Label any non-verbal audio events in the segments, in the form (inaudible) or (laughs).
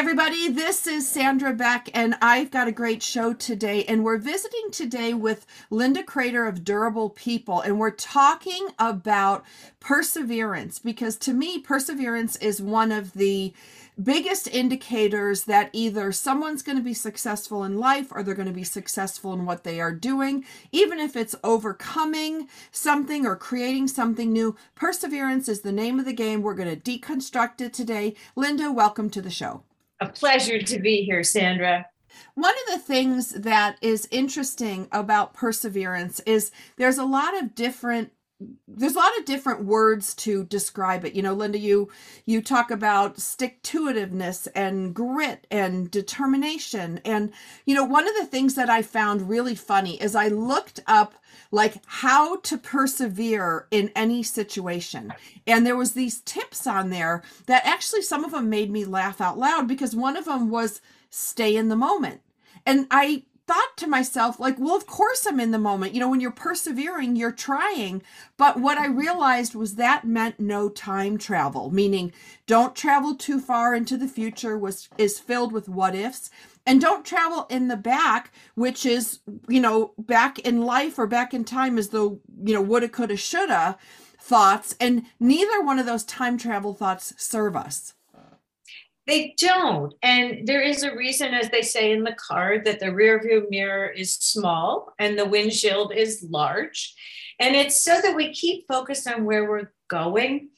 Everybody. This is Sandra Beck, and I've got a great show today. And we're visiting today with Linda Crater of Durable People, and we're talking about perseverance because to me, perseverance is one of the biggest indicators that either someone's going to be successful in life or they're going to be successful in what they are doing, even if it's overcoming something or creating something new. Perseverance is the name of the game. We're going to deconstruct it today. Linda, welcome to the show. A pleasure to be here, Sandra. One of the things that is interesting about perseverance is there's a lot of different there's a lot of different words to describe it. You know linda you you talk about stick to itiveness and grit and determination. And you know one of the things that i found really funny is i looked up like how to persevere in any situation. And there was these tips on there that actually some of them made me laugh out loud because one of them was stay in the moment. And i thought to myself, like, well, of course I'm in the moment. You know, when you're persevering, you're trying. But what I realized was that meant no time travel, meaning don't travel too far into the future, was is filled with what ifs. And don't travel in the back, which is, you know, back in life or back in time is the, you know, woulda, coulda, shoulda thoughts. And neither one of those time travel thoughts serve us. They don't. And there is a reason, as they say in the car, that the rear view mirror is small and the windshield is large. And it's so that we keep focused on where we're going.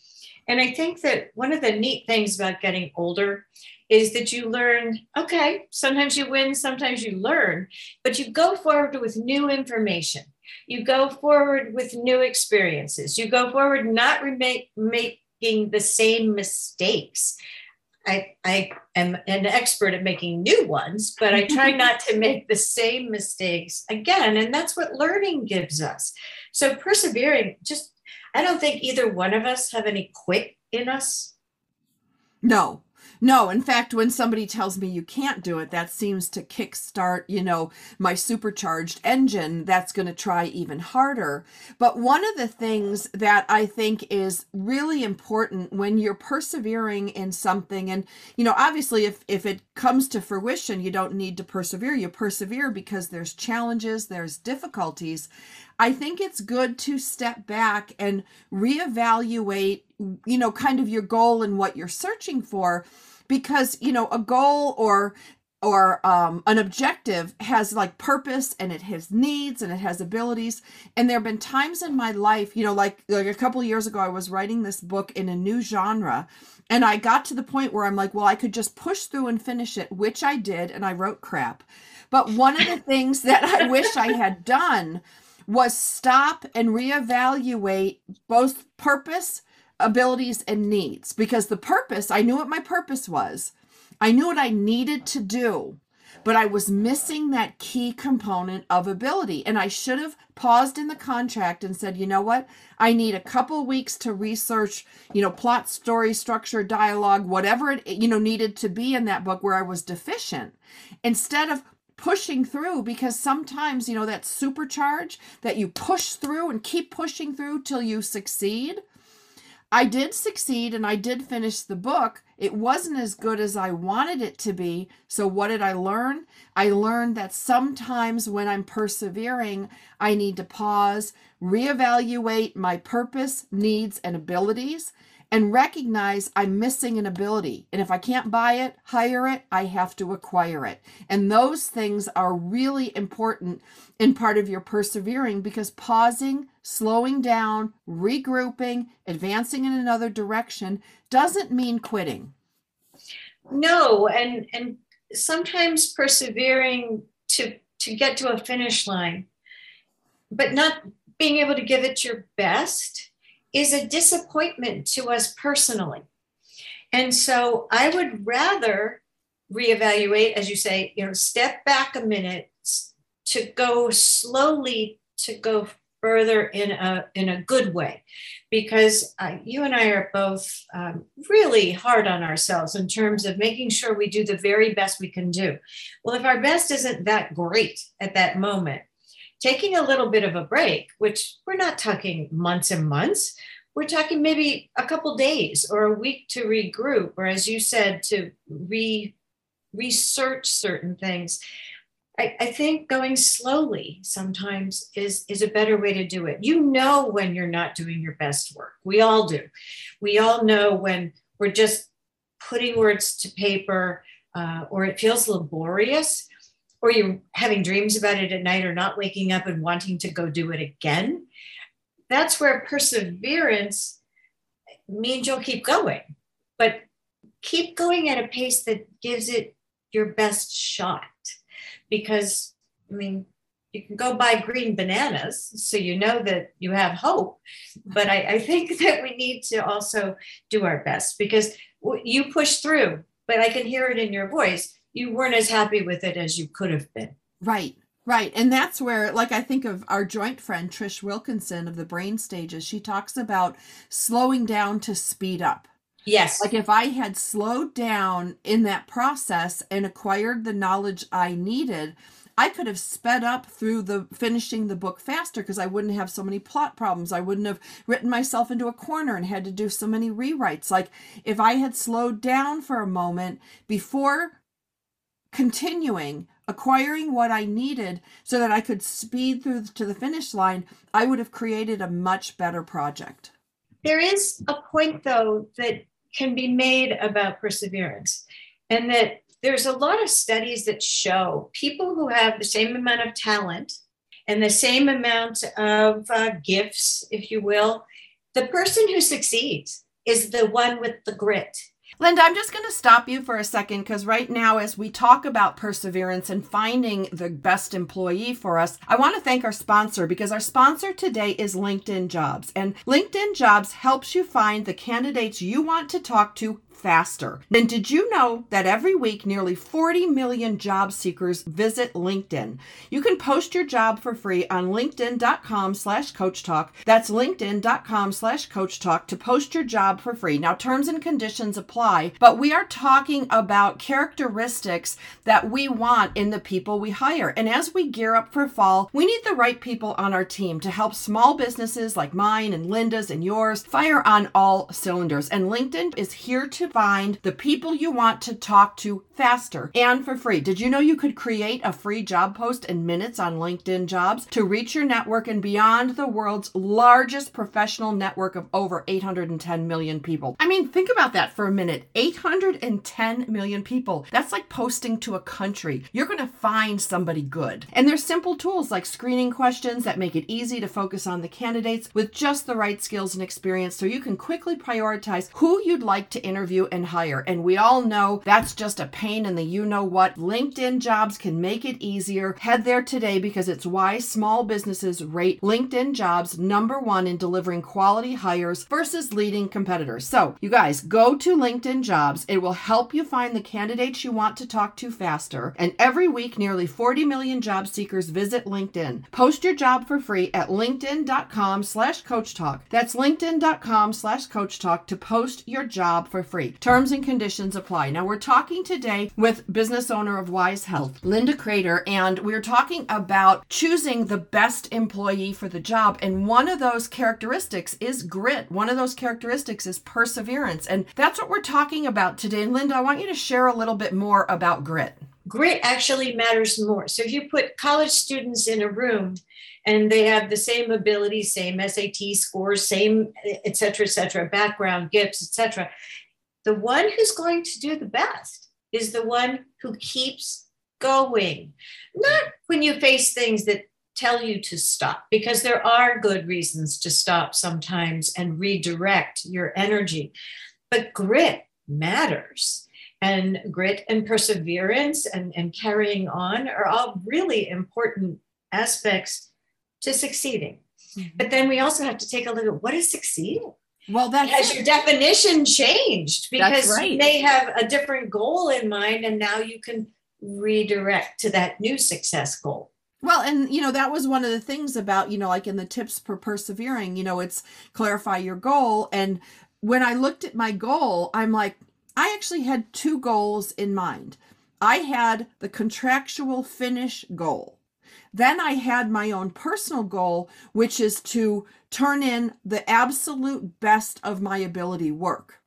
And I think that one of the neat things about getting older is that you learn okay, sometimes you win, sometimes you learn, but you go forward with new information. You go forward with new experiences. You go forward not remake, making the same mistakes I, I am an expert at making new ones, but I try not to (laughs) make the same mistakes again. And that's what learning gives us. So persevering, just, I don't think either one of us have any quit in us. No, no, in fact, when somebody tells me you can't do it, that seems to kickstart, you know, my supercharged engine that's going to try even harder. But one of the things that I think is really important when you're persevering in something, and, you know, obviously if, if it comes to fruition, you don't need to persevere. You persevere because there's challenges, there's difficulties. I think it's good to step back and reevaluate, you know, kind of your goal and what you're searching for because you know a goal or or um, an objective has like purpose and it has needs and it has abilities. And there have been times in my life you know like like a couple years ago i was writing this book in a new genre and i got to the point where i'm like well i could just push through and finish it which i did and i wrote crap. But one of the (laughs) things that i wish i had done was stop and reevaluate both purpose abilities and needs because the purpose, I knew what my purpose was. I knew what I needed to do, but I was missing that key component of ability. And I should have paused in the contract and said, you know what? I need a couple weeks to research, you know, plot, story, structure, dialogue, whatever it, you know, needed to be in that book where I was deficient. Instead of pushing through because sometimes you know that supercharge that you push through and keep pushing through till you succeed I did succeed and I did finish the book. It wasn't as good as I wanted it to be. So, what did I learn? I learned that sometimes when I'm persevering, I need to pause, reevaluate my purpose, needs, and abilities, and recognize I'm missing an ability. And if I can't buy it, hire it, I have to acquire it. And those things are really important in part of your persevering because pausing, slowing down, regrouping, advancing in another direction doesn't mean quitting. No, and and sometimes persevering to to get to a finish line, but not being able to give it your best is a disappointment to us personally. And so I would rather reevaluate, as you say, you know, step back a minute to go slowly to go further in a in a good way because uh, you and i are both um, really hard on ourselves in terms of making sure we do the very best we can do well if our best isn't that great at that moment taking a little bit of a break which we're not talking months and months we're talking maybe a couple days or a week to regroup or as you said to re research certain things I, I think going slowly sometimes is is a better way to do it. You know when you're not doing your best work. We all do. We all know when we're just putting words to paper uh, or it feels laborious or you're having dreams about it at night or not waking up and wanting to go do it again. That's where perseverance means you'll keep going, but keep going at a pace that gives it your best shot because I mean, you can go buy green bananas so you know that you have hope. But I, I think (laughs) that we need to also do our best because you push through, but I can hear it in your voice. You weren't as happy with it as you could have been. Right. Right. And that's where, like, I think of our joint friend, Trish Wilkinson of the Brain Stages. She talks about slowing down to speed up. Yes. Like if I had slowed down in that process and acquired the knowledge I needed, I could have sped up through the finishing the book faster because I wouldn't have so many plot problems. I wouldn't have written myself into a corner and had to do so many rewrites. Like if I had slowed down for a moment before continuing acquiring what I needed so that I could speed through to the finish line, I would have created a much better project. There is a point though that can be made about perseverance. And that there's a lot of studies that show people who have the same amount of talent and the same amount of uh, gifts, if you will, the person who succeeds is the one with the grit Linda, I'm just going to stop you for a second because right now, as we talk about perseverance and finding the best employee for us, I want to thank our sponsor because our sponsor today is LinkedIn Jobs. And LinkedIn Jobs helps you find the candidates you want to talk to faster. And did you know that every week nearly 40 million job seekers visit LinkedIn? You can post your job for free on linkedin.com slash coach talk. That's linkedin.com slash coach talk to post your job for free. Now terms and conditions apply, but we are talking about characteristics that we want in the people we hire. And as we gear up for fall, we need the right people on our team to help small businesses like mine and Linda's and yours fire on all cylinders. And LinkedIn is here to find the people you want to talk to faster and for free. Did you know you could create a free job post in minutes on LinkedIn Jobs to reach your network and beyond the world's largest professional network of over 810 million people? I mean, think about that for a minute. 810 million people. That's like posting to a country. You're going to find somebody good. And there's simple tools like screening questions that make it easy to focus on the candidates with just the right skills and experience so you can quickly prioritize who you'd like to interview and hire. And we all know that's just a pain in the you know what. LinkedIn jobs can make it easier. Head there today because it's why small businesses rate LinkedIn jobs number one in delivering quality hires versus leading competitors. So, you guys, go to LinkedIn jobs. It will help you find the candidates you want to talk to faster. And every week, nearly 40 million job seekers visit LinkedIn. Post your job for free at linkedin.com slash coach talk. That's linkedin.com slash coach talk to post your job for free. Terms and conditions apply. Now, we're talking today with business owner of Wise Health, Linda Crater, and we're talking about choosing the best employee for the job. And one of those characteristics is grit. One of those characteristics is perseverance. And that's what we're talking about today. And Linda, I want you to share a little bit more about grit. Grit actually matters more. So if you put college students in a room and they have the same abilities, same SAT scores, same et cetera, et cetera, background, gifts, et cetera, the one who's going to do the best is the one who keeps going. Not when you face things that tell you to stop, because there are good reasons to stop sometimes and redirect your energy. But grit matters. And grit and perseverance and, and carrying on are all really important aspects to succeeding. Mm-hmm. But then we also have to take a look at what is succeeding Well, that's has your definition changed because right. you may have a different goal in mind, and now you can redirect to that new success goal. Well, and you know, that was one of the things about, you know, like in the tips for persevering, you know, it's clarify your goal. And when I looked at my goal, I'm like, I actually had two goals in mind. I had the contractual finish goal. Then I had my own personal goal, which is to turn in the absolute best of my ability work.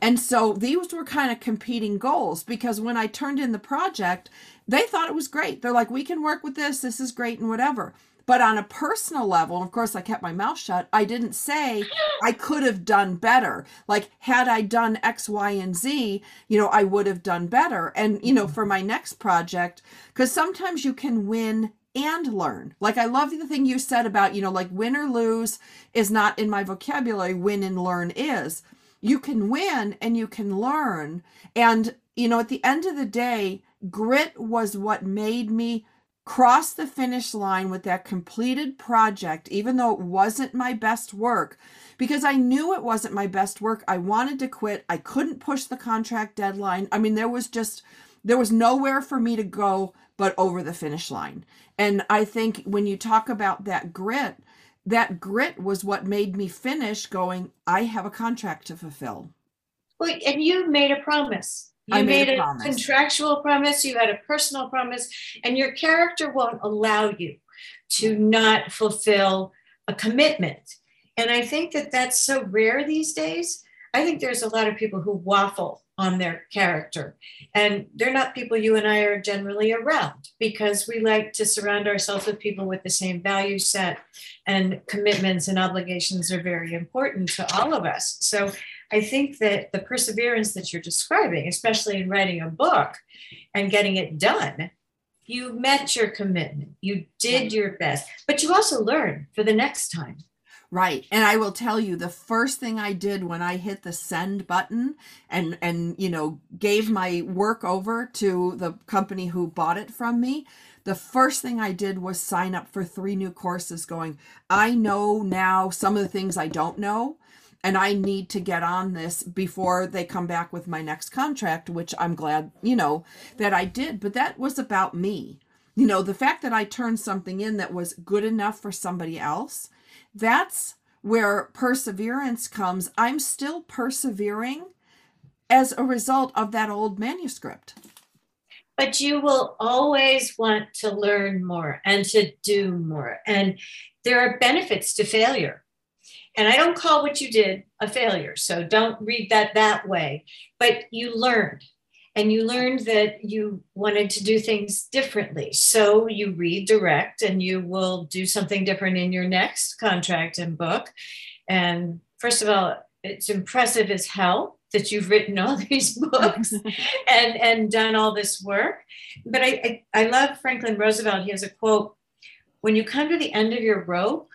And so these were kind of competing goals because when I turned in the project, they thought it was great. They're like, we can work with this. This is great and whatever. But on a personal level, of course, I kept my mouth shut. I didn't say I could have done better. Like, had I done X, Y, and Z, you know, I would have done better. And, you know, for my next project, because sometimes you can win and learn. Like, I love the thing you said about, you know, like win or lose is not in my vocabulary, win and learn is. You can win and you can learn. And, you know, at the end of the day, grit was what made me cross the finish line with that completed project, even though it wasn't my best work, because I knew it wasn't my best work. I wanted to quit. I couldn't push the contract deadline. I mean, there was just, there was nowhere for me to go but over the finish line. And I think when you talk about that grit, that grit was what made me finish going, I have a contract to fulfill. Well, and you made a promise. You I made, made, a, promise. contractual promise, you had a personal promise, and your character won't allow you to not fulfill a commitment. And I think that that's so rare these days. I think there's a lot of people who waffle on their character. And they're not people you and I are generally around because we like to surround ourselves with people with the same value set and commitments and obligations are very important to all of us. So I think that the perseverance that you're describing, especially in writing a book and getting it done, you met your commitment. You did your best, but you also learned for the next time. Right. And I will tell you the first thing I did when I hit the send button and and you know gave my work over to the company who bought it from me, the first thing I did was sign up for three new courses going, I know now some of the things I don't know and I need to get on this before they come back with my next contract, which I'm glad, you know, that I did, but that was about me. You know, the fact that I turned something in that was good enough for somebody else that's where perseverance comes. I'm still persevering as a result of that old manuscript. But you will always want to learn more and to do more. And there are benefits to failure. And I don't call what you did a failure. So don't read that that way. But you learned and you learned that you wanted to do things differently. So you redirect and you will do something different in your next contract and book. And first of all, it's impressive as hell that you've written all (laughs) these books (laughs) and, and done all this work. But I, I, I love Franklin Roosevelt. He has a quote when you come to the end of your rope,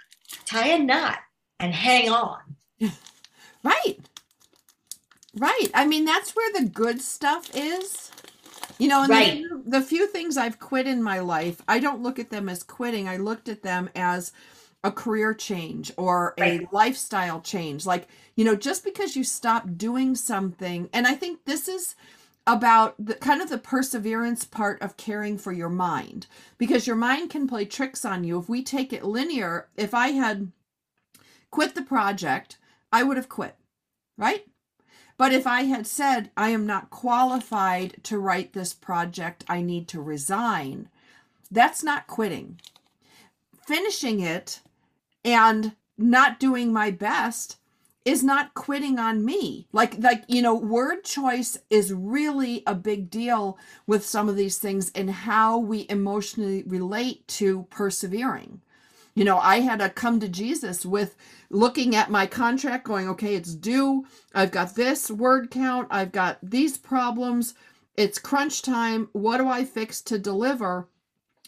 tie a knot and hang on. (laughs) Right. Right. I mean, that's where the good stuff is. You know, and Right. the, the few things I've quit in my life, I don't look at them as quitting. I looked at them as a career change or a lifestyle change. Like, you know, just because you stop doing something, and I think this is about the kind of the perseverance part of caring for your mind because your mind can play tricks on you. If we take it linear, if I had quit the project, I would have quit, right? But if I had said, I am not qualified to write this project, I need to resign, that's not quitting. Finishing it and not doing my best is not quitting on me. Like like you know, word choice is really a big deal with some of these things and how we emotionally relate to persevering. You know, I had to come to Jesus with looking at my contract, going, okay, it's due. I've got this word count. I've got these problems. It's crunch time. What do I fix to deliver?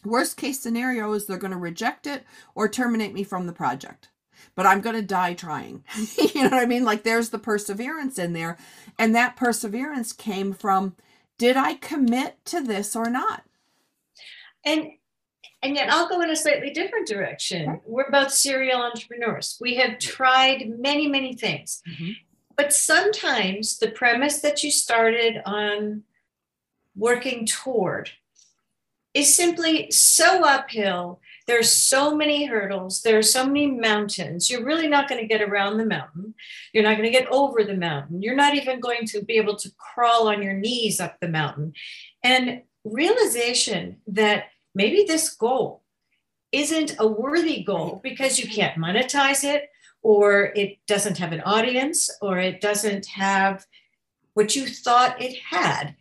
Worst case scenario is they're going to reject it or terminate me from the project. But I'm going to die trying. (laughs) you know what I mean? Like there's the perseverance in there. And that perseverance came from did I commit to this or not? and And yet I'll go in a slightly different direction. We're both serial entrepreneurs. We have tried many, many things. Mm-hmm. But sometimes the premise that you started on working toward is simply so uphill. There's so many hurdles. There are so many mountains. You're really not going to get around the mountain. You're not going to get over the mountain. You're not even going to be able to crawl on your knees up the mountain. And realization that maybe this goal isn't a worthy goal because you can't monetize it or it doesn't have an audience or it doesn't have what you thought it had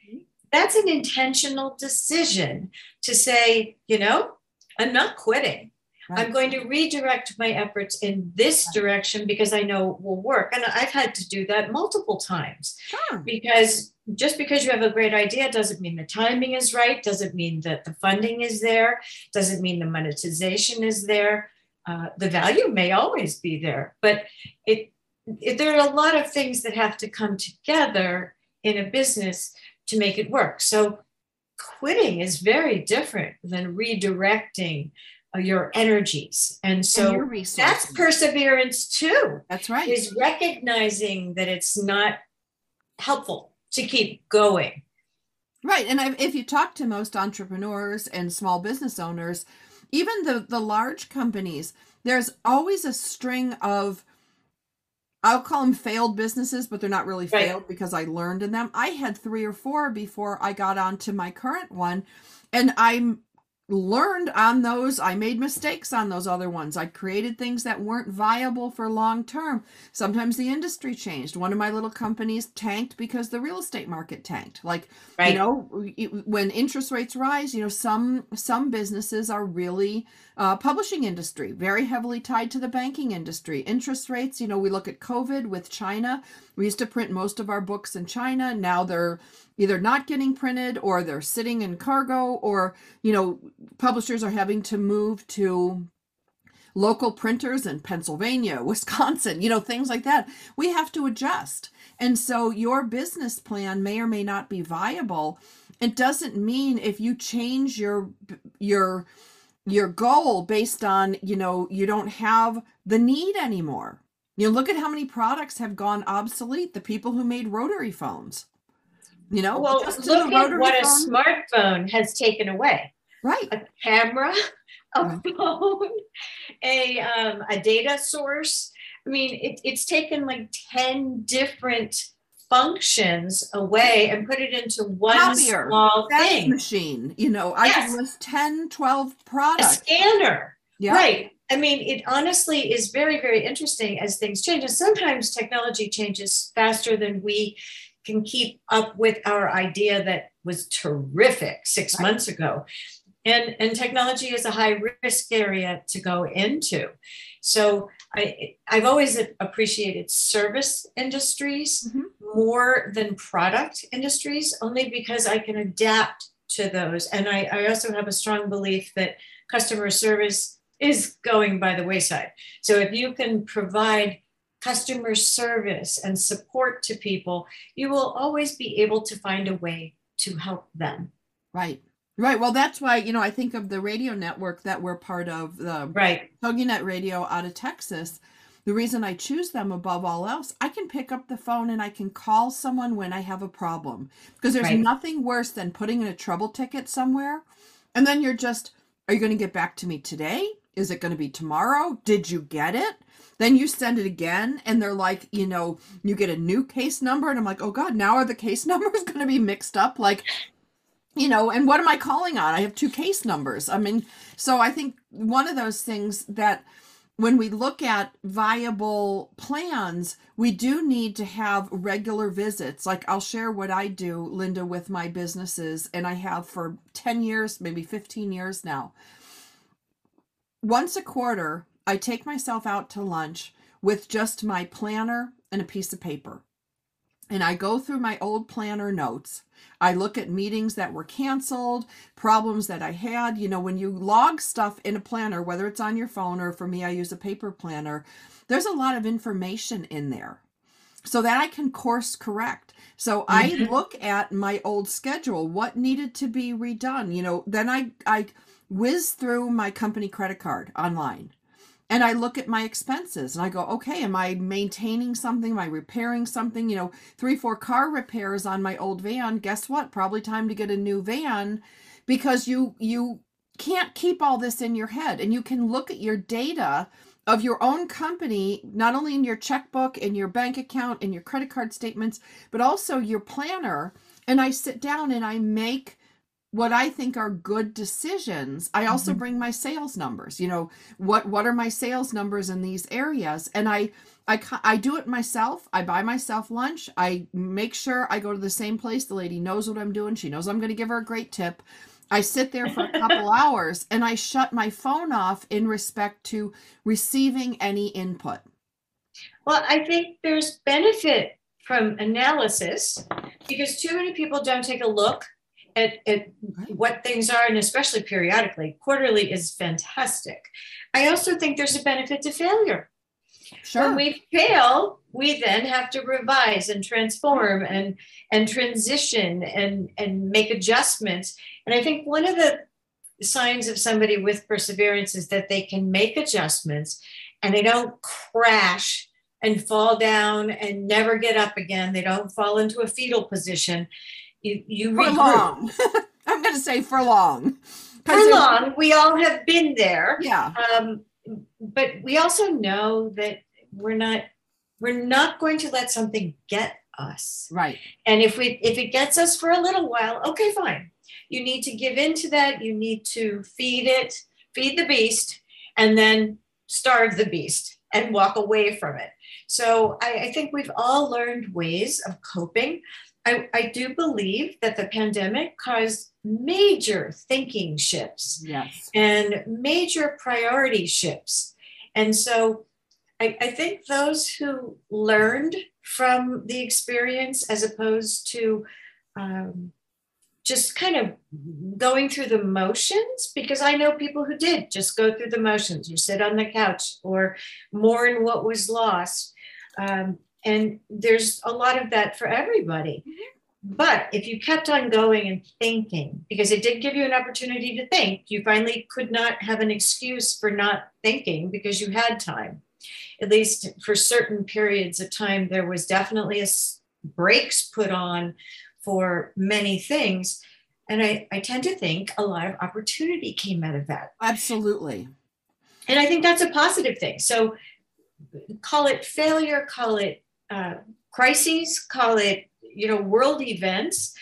that's an intentional decision to say, you know, I'm not quitting. Right. I'm going to redirect my efforts in this direction because I know it will work. And I've had to do that multiple times sure. because just because you have a great idea doesn't mean the timing is right, doesn't mean that the funding is there, doesn't mean the monetization is there. Uh, the value may always be there, but it, it there are a lot of things that have to come together in a business to make it work. So quitting is very different than redirecting uh, your energies. And so and that's perseverance too. That's right. Is recognizing that it's not helpful to keep going. Right. And if you talk to most entrepreneurs and small business owners, even the, the large companies, there's always a string of I'll call them failed businesses, but they're not really right. failed because I learned in them. I had three or four before I got onto my current one, and I'm learned on those. I made mistakes on those other ones. I created things that weren't viable for long term. Sometimes the industry changed. One of my little companies tanked because the real estate market tanked. Like, right. you know, when interest rates rise, you know, some some businesses are really uh, publishing industry, very heavily tied to the banking industry. Interest rates, you know, we look at COVID with China. We used to print most of our books in China. Now they're either not getting printed or they're sitting in cargo or you know publishers are having to move to local printers in Pennsylvania, (laughs) Wisconsin, you know, things like that. We have to adjust. And so your business plan may or may not be viable. It doesn't mean if you change your your your goal based on, you know, you don't have the need anymore. You know, look at how many products have gone obsolete. The people who made rotary phones. You know, well, look at what phone. a smartphone has taken away. Right. A camera, a right. phone, a um, a data source. I mean, it, it's taken like 10 different functions away and put it into one Copier, small thing. machine. You know, I yes. can list 10, 12 products. A scanner. Yeah. Right. I mean, it honestly is very, very interesting as things change. And sometimes technology changes faster than we can keep up with our idea that was terrific six right. months ago. And, and technology is a high risk area to go into. So I, I've always appreciated service industries mm-hmm. more than product industries, only because I can adapt to those. And I, I also have a strong belief that customer service is going by the wayside. So if you can provide customer service and support to people, you will always be able to find a way to help them. Right. Right. Well, that's why, you know, I think of the radio network that we're part of, the right. TogiNet Radio out of Texas. The reason I choose them above all else, I can pick up the phone and I can call someone when I have a problem. Because there's right. nothing worse than putting in a trouble ticket somewhere and then you're just, are you going to get back to me today? Is it going to be tomorrow? Did you get it? Then you send it again, and they're like, you know, you get a new case number, and I'm like, oh God, now are the case (laughs) numbers going to be mixed up? Like, you know, and what am I calling on? I have two case numbers. I mean, so I think one of those things that when we look at viable plans, we do need to have regular visits. Like I'll share what I do, Linda, with my businesses, and I have for 10 years, maybe 15 years now. Once a quarter, I take myself out to lunch with just my planner and a piece of paper. And I go through my old planner notes. I look at meetings that were canceled, problems that I had. You know, when you log stuff in a planner, whether it's on your phone or for me, I use a paper planner, there's a lot of information in there so that I can course correct. So mm-hmm. I look at my old schedule, what needed to be redone. You know, then I, I, whiz through my company credit card online and I look at my expenses and I go, okay, am I maintaining something? Am I repairing something? You know, three, four car repairs on my old van. Guess what? Probably time to get a new van because you you can't keep all this in your head and you can look at your data of your own company not only in your checkbook in your bank account in your credit card statements but also your planner and i sit down and i make what I think are good decisions. I also mm-hmm. bring my sales numbers. You know, what what are my sales numbers in these areas? And I I I do it myself. I buy myself lunch. I make sure I go to the same place. The lady knows what I'm doing. She knows I'm going to give her a great tip. I sit there for a couple (laughs) hours and I shut my phone off in respect to receiving any input. Well, I think there's benefit from analysis because too many people don't take a look at, at what things are, and especially periodically. Quarterly is fantastic. I also think there's a benefit to failure. Sure. When we fail, we then have to revise and transform and and transition and and make adjustments. And I think one of the signs of somebody with perseverance is that they can make adjustments and they don't crash and fall down and never get up again. They don't fall into a fetal position you you for long. (laughs) I'm going to say for long. For long, we all have been there. Yeah. Um, but we also know that we're not we're not going to let something get us. Right. And if we if it gets us for a little while, okay, fine. You need to give in to that. You need to feed it, feed the beast, and then starve the beast and walk away from it. So I, I think we've all learned ways of coping. I, I do believe that the pandemic caused major thinking shifts yes. and major priority shifts. And so I, I think those who learned from the experience as opposed to um, just kind of going through the motions because I know people who did just go through the motions or sit on the couch or mourn what was lost. Um, and there's a lot of that for everybody. Mm-hmm. But if you kept on going and thinking, because it did give you an opportunity to think, you finally could not have an excuse for not thinking because you had time. At least for certain periods of time, there was definitely a brakes put on for many things. And I, I tend to think a lot of opportunity came out of that. Absolutely. And I think that's a positive thing. So call it failure, call it uh, crises, call it, you know, world events.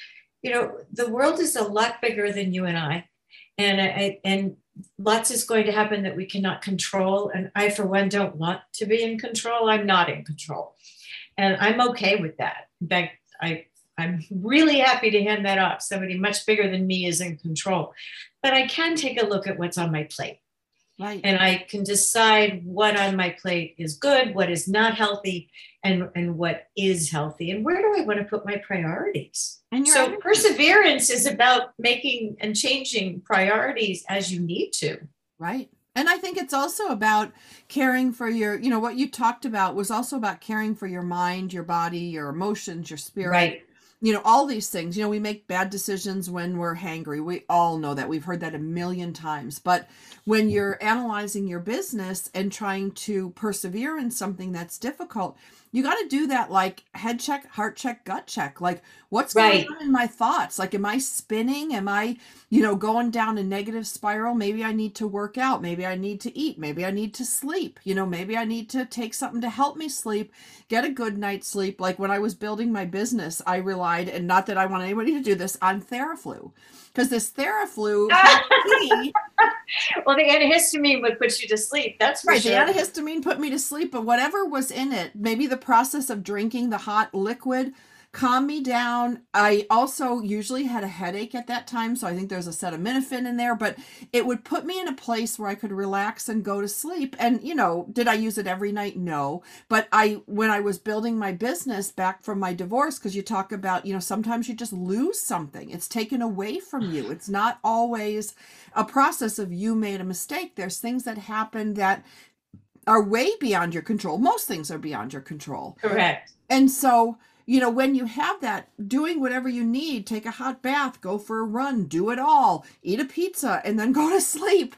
You know, the world is a lot bigger than you and I. And I, and lots is going to happen that we cannot control. And I, for one, don't want to be in control. I'm not in control. And I'm okay with that. In fact, I, I'm really happy to hand that off. Somebody much bigger than me is in control. But I can take a look at what's on my plate. Right. And I can decide what on my plate is good, what is not healthy, and, and what is healthy, and where do I want to put my priorities. And so energy. perseverance is about making and changing priorities as you need to. Right. And I think it's also about caring for your, you know, what you talked about was also about caring for your mind, your body, your emotions, your spirit. Right you know all these things you know we make bad decisions when we're hangry. We all know that. We've heard that a million times. But when you're analyzing your business and trying to persevere in something that's difficult you got to do that like head check heart check gut check. Like what's right. going on in my thoughts? Like am i spinning? Am i you know going down a negative spiral? Maybe i need to work out. Maybe i need to eat. Maybe i need to sleep. You know maybe i need to take something to help me sleep get a good night's sleep. Like when i was building my business i relied and not that i want anybody to do this on theraflu because this Theraflu. (laughs) well, the antihistamine would put you to sleep. That's right. Sure. The antihistamine put me to sleep, but whatever was in it, maybe the process of drinking the hot liquid calm me down. I also usually had a headache at that time, so I think there's a acetaminophen in there, but it would put me in a place where I could relax and go to sleep. And, you know, did I use it every night? No. But I, when I was building my business back from my divorce, because you talk about, you know, sometimes you just lose something, it's taken away from you. It's not always a process of you made a mistake. There's things that happen that are way beyond your control. Most things are beyond your control. Correct. And so, you know, when you have that, doing whatever you need, take a hot bath, go for a run, do it all, eat a pizza, and then (laughs) go to sleep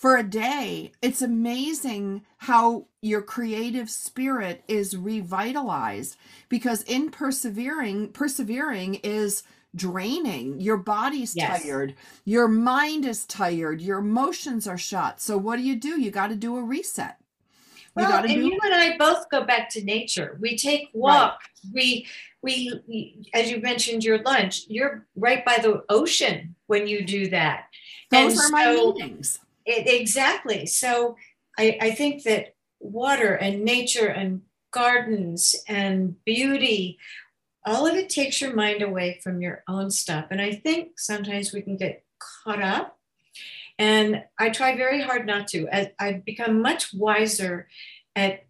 for a day, it's amazing how your creative spirit is revitalized because in persevering, persevering is draining. Your body's yes. tired, your mind is tired, your emotions are shot. So, what do you do? You got to do a reset. You well, and do- you and I both go back to nature. We take walk. Right. We, we, we, as you mentioned, your lunch. You're right by the ocean when you do that. Those and are so, my meetings it, exactly. So I, I think that water and nature and gardens and beauty, all of it takes your mind away from your own stuff. And I think sometimes we can get caught up. And I try very hard not to. I've become much wiser at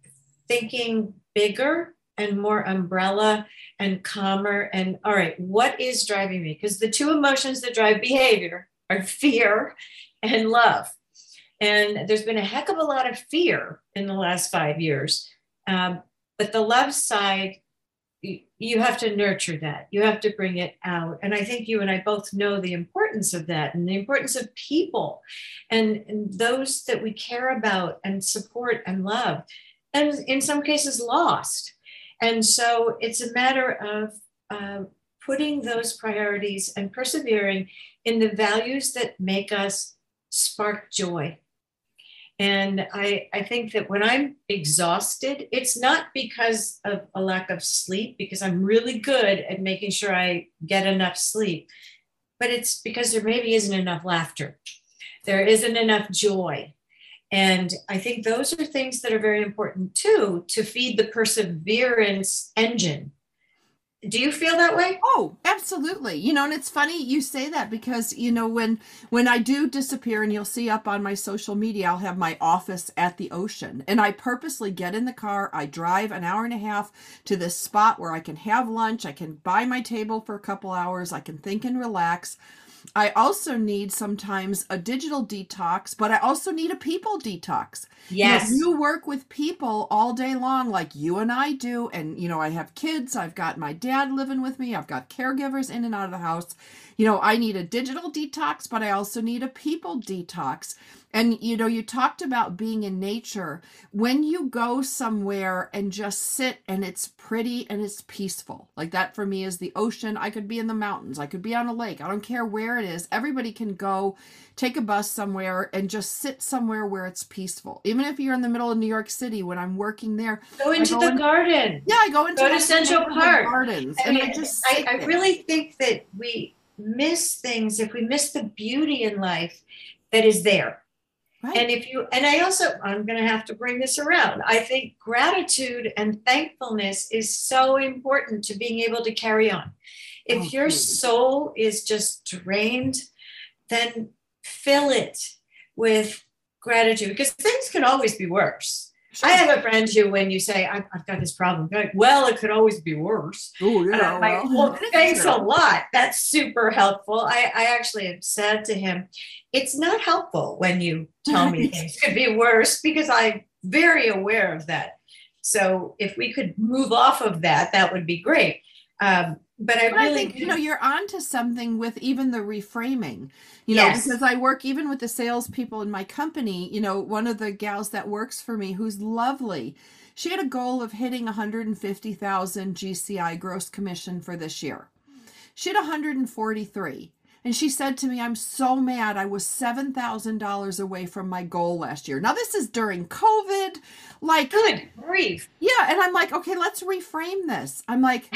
thinking bigger and more umbrella and calmer. And all right, what is driving me? Because the two emotions that drive behavior are fear and love. And there's been a heck of a lot of fear in the last five years. Um, but the love side, you have to nurture that. You have to bring it out. And I think you and I both know the importance of that and the importance of people and, and those that we care about and support and love, and in some cases lost. And so it's a matter of uh, putting those priorities and persevering in the values that make us spark joy and I, I think that when I'm exhausted, it's not because of a lack of sleep, because I'm really good at making sure I get enough sleep, but it's because there maybe isn't enough laughter. There isn't enough joy. And I think those are things that are very important too to feed the perseverance engine do you feel that way? Oh absolutely. You know and it's funny you say that because you know when when i do disappear and you'll see up on my social media i'll have my office at the ocean. And i purposely get in the car. I drive an hour and a half to this spot where i can have lunch. I can buy my table for a couple hours. I can think and relax I also need sometimes a digital detox, but I also need a people detox. Yes. You, know, you, work with people all day long, like you and I do. And, you know, I have kids. I've got my dad living with me. I've got caregivers in and out of the house. You know, I need a digital detox, but I also need a people detox. And you know, you talked about being in nature. When you go somewhere and just sit and it's pretty and it's peaceful, like that for me is the ocean. I could be in the mountains, I could be on a lake. I don't care where it is. Everybody can go take a bus somewhere and just sit somewhere where it's peaceful. Even if you're in the middle of New York City, when I'm working there, go into go the in, garden. Yeah, I go into go to Central Park gardens, and, and I just I, I really think that we miss things if we miss the beauty in life that is there Right. And if you, and I also, I'm going to have to bring this around. I think gratitude and thankfulness is so important to being able to carry on. If oh, your soul is just drained, then fill it with gratitude because things can always be worse. I have a (laughs) friend who, when you say, I've, I've got this problem, they're like, well, it could always be worse. Oh, yeah. Like, well, (laughs) thanks a lot. That's super helpful. I, I actually have said to him, it's not helpful when you tell me things could be worse because I'm very aware of that. So if we could move off of that, that would be great. Um, but I but really I think you know you're onto something with even the reframing. You know, yes. because I work even with the salespeople in my company. You know, one of the gals that works for me, who's lovely, she had a goal of hitting 150,000 GCI gross commission for this year. She had 143. And she said to me, I'm so mad. I was $7,000 away from my goal last year. Now, this is during COVID. Like, good grief. Yeah. And I'm like, okay, let's reframe this. I'm like,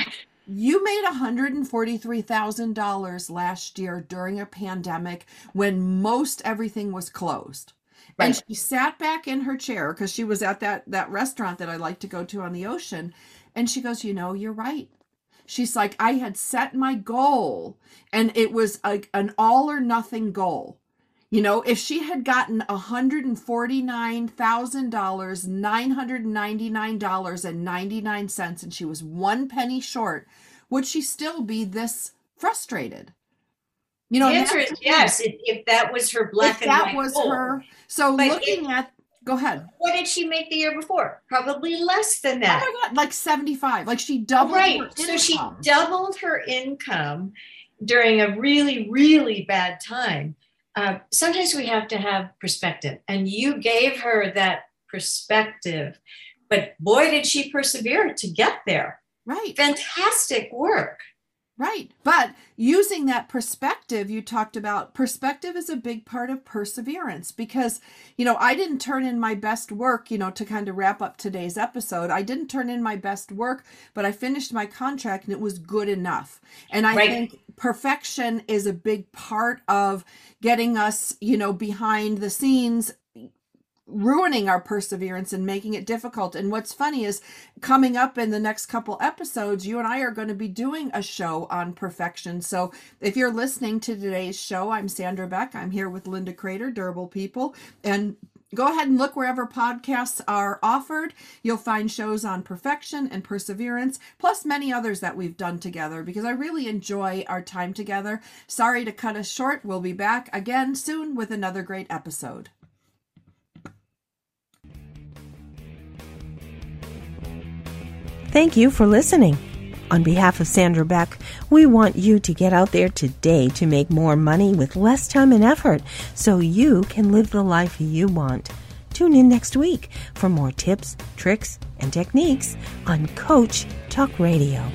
you made $143,000 last year during a pandemic when most everything was closed. Right. And she sat back in her chair because she was at that that restaurant that I like to go to on the ocean. And she goes, You know, you're right. She's like, I had set my goal and it was a, an all or nothing goal. You know, if she had gotten $149,000, $999.99, and she was one penny short, would she still be this frustrated? You know, the answer is yes. If, if, that was her black if that was goal. her. So but looking at Go ahead. What did she make the year before? Probably less than that. Oh my god, like 75. Like she doubled right. So she doubled her income during a really, really bad time. Uh, sometimes we have to have perspective, and you gave her that perspective. But boy, did she persevere to get there. Right. Fantastic work. Right. But using that perspective, you talked about perspective is a big part of perseverance because, you know, I didn't turn in my best work, you know, to kind of wrap up today's episode. I didn't turn in my best work, but I finished my contract and it was good enough. And I Right. think perfection is a big part of getting us, you know, behind the scenes ruining our perseverance and making it difficult. And what's funny is coming up in the next couple episodes, you and I are going to be doing a show on perfection. So if you're listening to today's show, I'm Sandra Beck. I'm here with Linda Crater, Durable People. And Go ahead and look wherever podcasts are offered. You'll find shows on perfection and perseverance, plus many others that we've done together because I really enjoy our time together. Sorry to cut us short. We'll be back again soon with another great episode. Thank you for listening. On behalf of Sandra Beck, we want you to get out there today to make more money with less time and effort so you can live the life you want. Tune in next week for more tips, tricks, and techniques on Coach Talk Radio.